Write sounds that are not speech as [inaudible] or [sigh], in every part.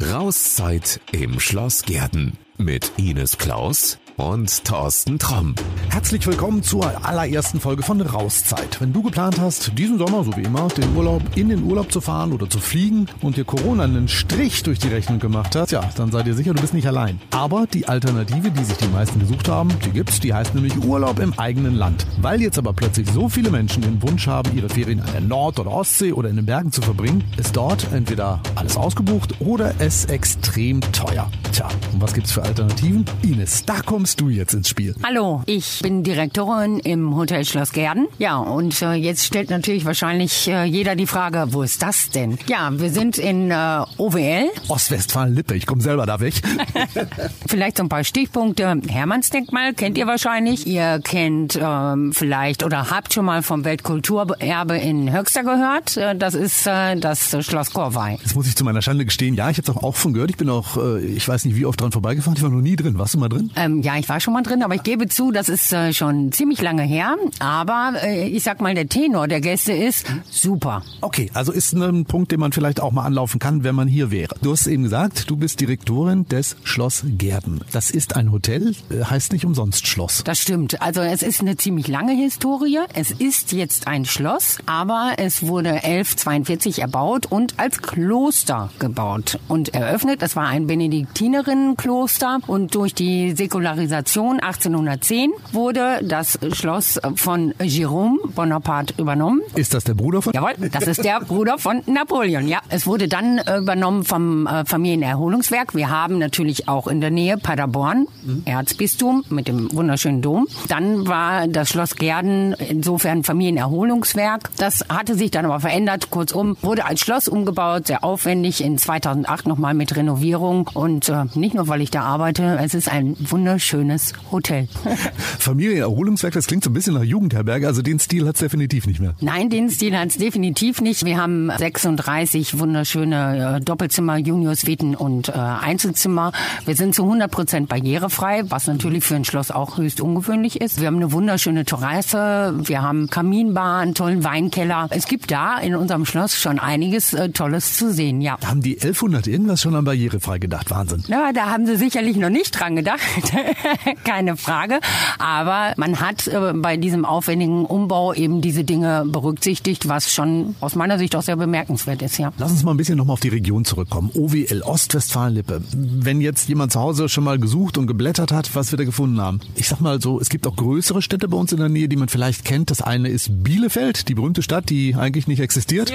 Rauszeit im Schloss Gärten mit Ines Klaus und Thorsten Tromm. Herzlich willkommen zur allerersten Folge von Rauszeit. Wenn du geplant hast, diesen Sommer, so wie immer, den Urlaub in den Urlaub zu fahren oder zu fliegen und dir Corona einen Strich durch die Rechnung gemacht hat, ja, dann sei dir sicher, du bist nicht allein. Aber die Alternative, die sich die meisten gesucht haben, die gibt's, die heißt nämlich Urlaub im eigenen Land. Weil jetzt aber plötzlich so viele Menschen den Wunsch haben, ihre Ferien an der Nord- oder Ostsee oder in den Bergen zu verbringen, ist dort entweder alles ausgebucht oder es extrem teuer. Tja, und was gibt's für Alternativen? Ines, da kommst du jetzt ins Spiel. Hallo, ich bin Direktorin im Hotel Schloss Gerden. Ja, und äh, jetzt stellt natürlich wahrscheinlich äh, jeder die Frage, wo ist das denn? Ja, wir sind in äh, OWL. Ostwestfalen-Lippe, ich komme selber da weg. [laughs] [laughs] vielleicht so ein paar Stichpunkte. Hermannsdenkmal kennt ihr wahrscheinlich. Ihr kennt ähm, vielleicht oder habt schon mal vom Weltkulturerbe in Höxter gehört. Äh, das ist äh, das Schloss Korwei. Das muss ich zu meiner Schande gestehen. Ja, ich habe es auch von gehört. Ich bin auch, äh, ich weiß nicht, wie oft dran vorbeigefahren. Ich war noch nie drin. Warst du mal drin? Ähm, ja, ich war schon mal drin, aber ich gebe zu, das ist äh, schon ziemlich lange her. Aber äh, ich sag mal, der Tenor der Gäste ist super. Okay, also ist ein Punkt, den man vielleicht auch mal anlaufen kann, wenn man hier wäre. Du hast eben gesagt, du bist Direktorin des Schloss Gärden. Das ist ein Hotel, äh, heißt nicht umsonst Schloss. Das stimmt. Also es ist eine ziemlich lange Historie. Es ist jetzt ein Schloss, aber es wurde 1142 erbaut und als Kloster gebaut und eröffnet. Es war ein Benediktinerinnenkloster und durch die Säkularisation 1810 wurde das Schloss von Jérôme Bonaparte übernommen. Ist das der Bruder von? Jawohl, das ist der Bruder von Napoleon. Ja, es wurde dann übernommen vom äh, Familienerholungswerk. Wir haben natürlich auch in der Nähe Paderborn, mhm. Erzbistum mit dem wunderschönen Dom. Dann war das Schloss Gerden insofern Familienerholungswerk. Das hatte sich dann aber verändert. Kurzum, wurde als Schloss umgebaut, sehr aufwendig, in 2008 nochmal mit Renovierung. Und äh, nicht nur, weil ich da arbeite, es ist ein wunderschönes Hotel. [laughs] Familienerholungswerk, das klingt so ein bisschen nach Jugendherberge. Also den Stil hat es definitiv nicht mehr. Nein, den Stil hat es definitiv nicht. Wir haben 36 wunderschöne äh, Doppelzimmer, Juniorsuiten und äh, Einzelzimmer. Wir sind zu 100 Prozent barrierefrei, was natürlich für ein Schloss auch höchst ungewöhnlich ist. Wir haben eine wunderschöne Terrasse, wir haben Kaminbar, einen tollen Weinkeller. Es gibt da in unserem Schloss schon einiges äh, Tolles zu sehen, ja. Haben die 1100 irgendwas schon an barrierefrei gedacht? Wahnsinn. Na, da haben sie sicherlich noch nicht dran gedacht. [laughs] [laughs] Keine Frage. Aber man hat äh, bei diesem aufwendigen Umbau eben diese Dinge berücksichtigt, was schon aus meiner Sicht auch sehr bemerkenswert ist, ja. Lass uns mal ein bisschen nochmal auf die Region zurückkommen. OWL, Ostwestfalen-Lippe. Wenn jetzt jemand zu Hause schon mal gesucht und geblättert hat, was wir da gefunden haben. Ich sag mal so, es gibt auch größere Städte bei uns in der Nähe, die man vielleicht kennt. Das eine ist Bielefeld, die berühmte Stadt, die eigentlich nicht existiert.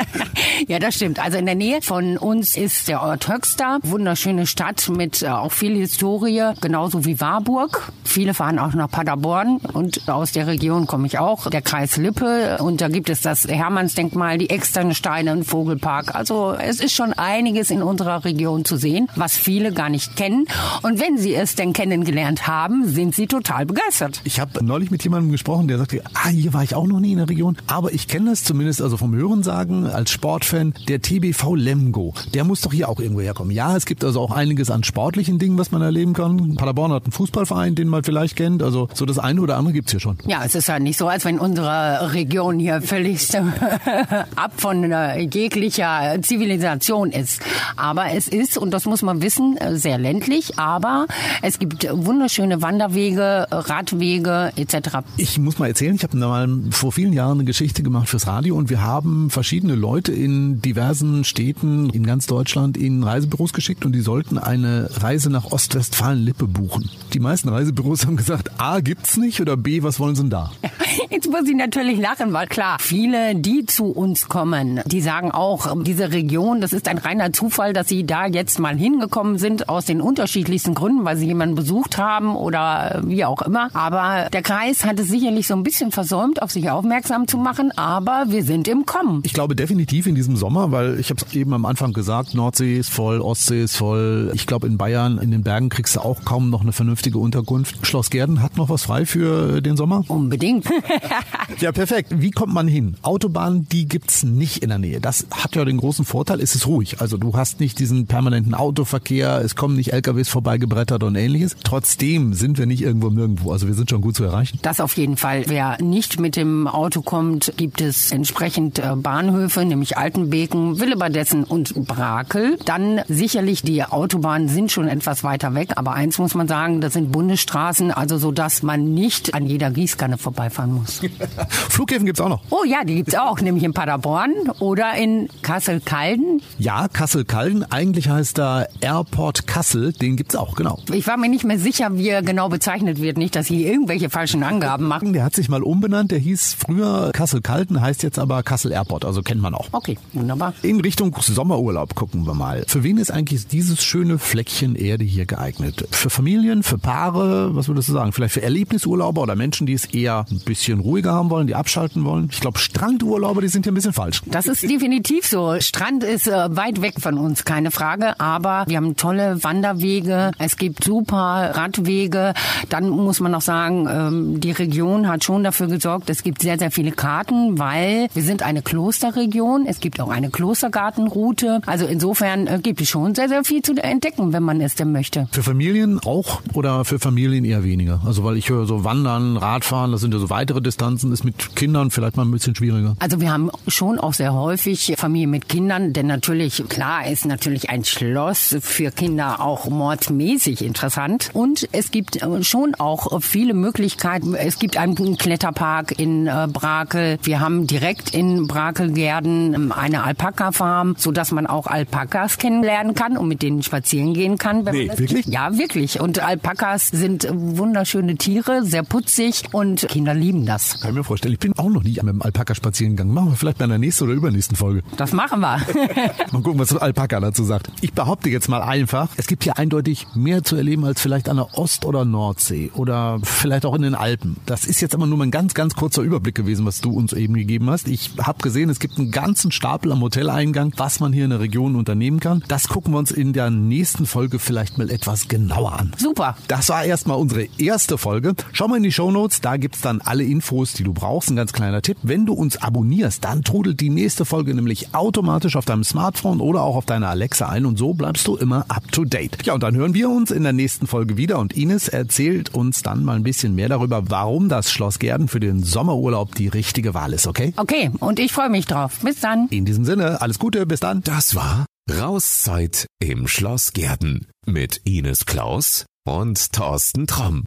[laughs] ja, das stimmt. Also in der Nähe von uns ist der Ort Höxter. Wunderschöne Stadt mit äh, auch viel Historie, genauso wie Warburg. Viele fahren auch nach Paderborn und aus der Region komme ich auch. Der Kreis Lippe und da gibt es das Hermannsdenkmal, die externe Steine, ein Vogelpark. Also es ist schon einiges in unserer Region zu sehen, was viele gar nicht kennen. Und wenn sie es denn kennengelernt haben, sind sie total begeistert. Ich habe neulich mit jemandem gesprochen, der sagte, ah, hier war ich auch noch nie in der Region, aber ich kenne das zumindest also vom Hörensagen als Sportfan, der TBV Lemgo. Der muss doch hier auch irgendwo herkommen. Ja, es gibt also auch einiges an sportlichen Dingen, was man erleben kann. Paderborn hat einen Fußballverein, den man vielleicht kennt. Also so das eine oder andere gibt's hier schon. Ja, es ist ja nicht so, als wenn unsere Region hier völlig [laughs] ab von jeglicher Zivilisation ist. Aber es ist, und das muss man wissen, sehr ländlich, aber es gibt wunderschöne Wanderwege, Radwege etc. Ich muss mal erzählen, ich habe mal vor vielen Jahren eine Geschichte gemacht fürs Radio und wir haben verschiedene Leute in diversen Städten in ganz Deutschland in Reisebüros geschickt und die sollten eine Reise nach Ostwestfalen-Lippe buchen. Die meisten Reisebüros haben gesagt, A, gibt's nicht oder B, was wollen sie denn da? [laughs] Jetzt muss ich natürlich lachen, weil klar, viele, die zu uns kommen, die sagen auch, diese Region, das ist ein reiner Zufall, dass sie da jetzt mal hingekommen sind, aus den unterschiedlichsten Gründen, weil sie jemanden besucht haben oder wie auch immer. Aber der Kreis hat es sicherlich so ein bisschen versäumt, auf sich aufmerksam zu machen, aber wir sind im Kommen. Ich glaube definitiv in diesem Sommer, weil ich habe es eben am Anfang gesagt, Nordsee ist voll, Ostsee ist voll. Ich glaube in Bayern, in den Bergen kriegst du auch kaum noch noch eine vernünftige Unterkunft. Schloss Gerden hat noch was frei für den Sommer? Unbedingt. [laughs] ja, perfekt. Wie kommt man hin? Autobahn, die gibt's nicht in der Nähe. Das hat ja den großen Vorteil, es ist ruhig. Also du hast nicht diesen permanenten Autoverkehr, es kommen nicht LKWs vorbeigebrettert und ähnliches. Trotzdem sind wir nicht irgendwo nirgendwo. Also wir sind schon gut zu erreichen. Das auf jeden Fall. Wer nicht mit dem Auto kommt, gibt es entsprechend äh, Bahnhöfe, nämlich Altenbeken, Willebadessen und Brakel. Dann sicherlich die Autobahnen sind schon etwas weiter weg, aber eins muss man sagen, das sind Bundesstraßen, also so dass man nicht an jeder Gießkanne vorbeifahren muss. [laughs] Flughäfen gibt's auch noch. Oh ja, die gibt's auch, nämlich in Paderborn oder in Kassel-Calden. Ja, Kassel-Calden. Eigentlich heißt da Airport Kassel. Den gibt's auch, genau. Ich war mir nicht mehr sicher, wie er genau bezeichnet wird. Nicht, dass sie irgendwelche falschen Angaben machen. Der hat sich mal umbenannt. Der hieß früher Kassel-Calden, heißt jetzt aber Kassel Airport. Also kennt man auch. Okay, wunderbar. In Richtung Sommerurlaub gucken wir mal. Für wen ist eigentlich dieses schöne Fleckchen Erde hier geeignet? Für Familien, für Paare, was würdest du sagen? Vielleicht für Erlebnisurlauber oder Menschen, die es eher ein bisschen ruhiger haben wollen, die abschalten wollen? Ich glaube, Strandurlauber, die sind hier ein bisschen falsch. Das ist definitiv so. Strand ist äh, weit weg von uns, keine Frage. Aber wir haben tolle Wanderwege. Es gibt super Radwege. Dann muss man noch sagen, ähm, die Region hat schon dafür gesorgt, es gibt sehr, sehr viele Karten, weil wir sind eine Klosterregion. Es gibt auch eine Klostergartenroute. Also insofern äh, gibt es schon sehr, sehr viel zu entdecken, wenn man es denn möchte. Für Familien auch oder für Familien eher weniger? Also weil ich höre so Wandern, Radfahren, das sind ja so weitere Distanzen, ist mit Kindern vielleicht mal ein bisschen schwieriger. Also wir haben schon auch sehr häufig Familien mit Kindern, denn natürlich, klar, ist natürlich ein Schloss für Kinder auch mordmäßig interessant. Und es gibt äh, schon auch viele Möglichkeiten. Es gibt einen Kletterpark in äh, Brakel. Wir haben direkt in Brakelgärden ähm, eine Alpaka-Farm, sodass man auch Alpakas kennenlernen kann und mit denen spazieren gehen kann. nee, wirklich? Ja, wirklich. Und Alpakas sind wunderschöne Tiere, sehr putzig und Kinder lieben das. Kann ich mir vorstellen. Ich bin auch noch nie mit dem Alpaka spazieren gegangen. Machen wir vielleicht bei der nächsten oder übernächsten Folge. Das machen wir. [laughs] mal gucken, was Alpaka dazu sagt. Ich behaupte jetzt mal einfach, es gibt hier eindeutig mehr zu erleben als vielleicht an der Ost- oder Nordsee oder vielleicht auch in den Alpen. Das ist jetzt aber nur ein ganz, ganz kurzer Überblick gewesen, was du uns eben gegeben hast. Ich habe gesehen, es gibt einen ganzen Stapel am Hoteleingang, was man hier in der Region unternehmen kann. Das gucken wir uns in der nächsten Folge vielleicht mal etwas genauer an. Super. Das war erstmal unsere erste Folge. Schau mal in die Show Notes, da gibt's dann alle Infos, die du brauchst. Ein ganz kleiner Tipp. Wenn du uns abonnierst, dann trudelt die nächste Folge nämlich automatisch auf deinem Smartphone oder auch auf deiner Alexa ein und so bleibst du immer up to date. Ja, und dann hören wir uns in der nächsten Folge wieder und Ines erzählt uns dann mal ein bisschen mehr darüber, warum das Schloss Gerden für den Sommerurlaub die richtige Wahl ist, okay? Okay, und ich freue mich drauf. Bis dann. In diesem Sinne, alles Gute, bis dann. Das war Rauszeit im Schloss Gerden mit Ines Klaus und Thorsten Tromm.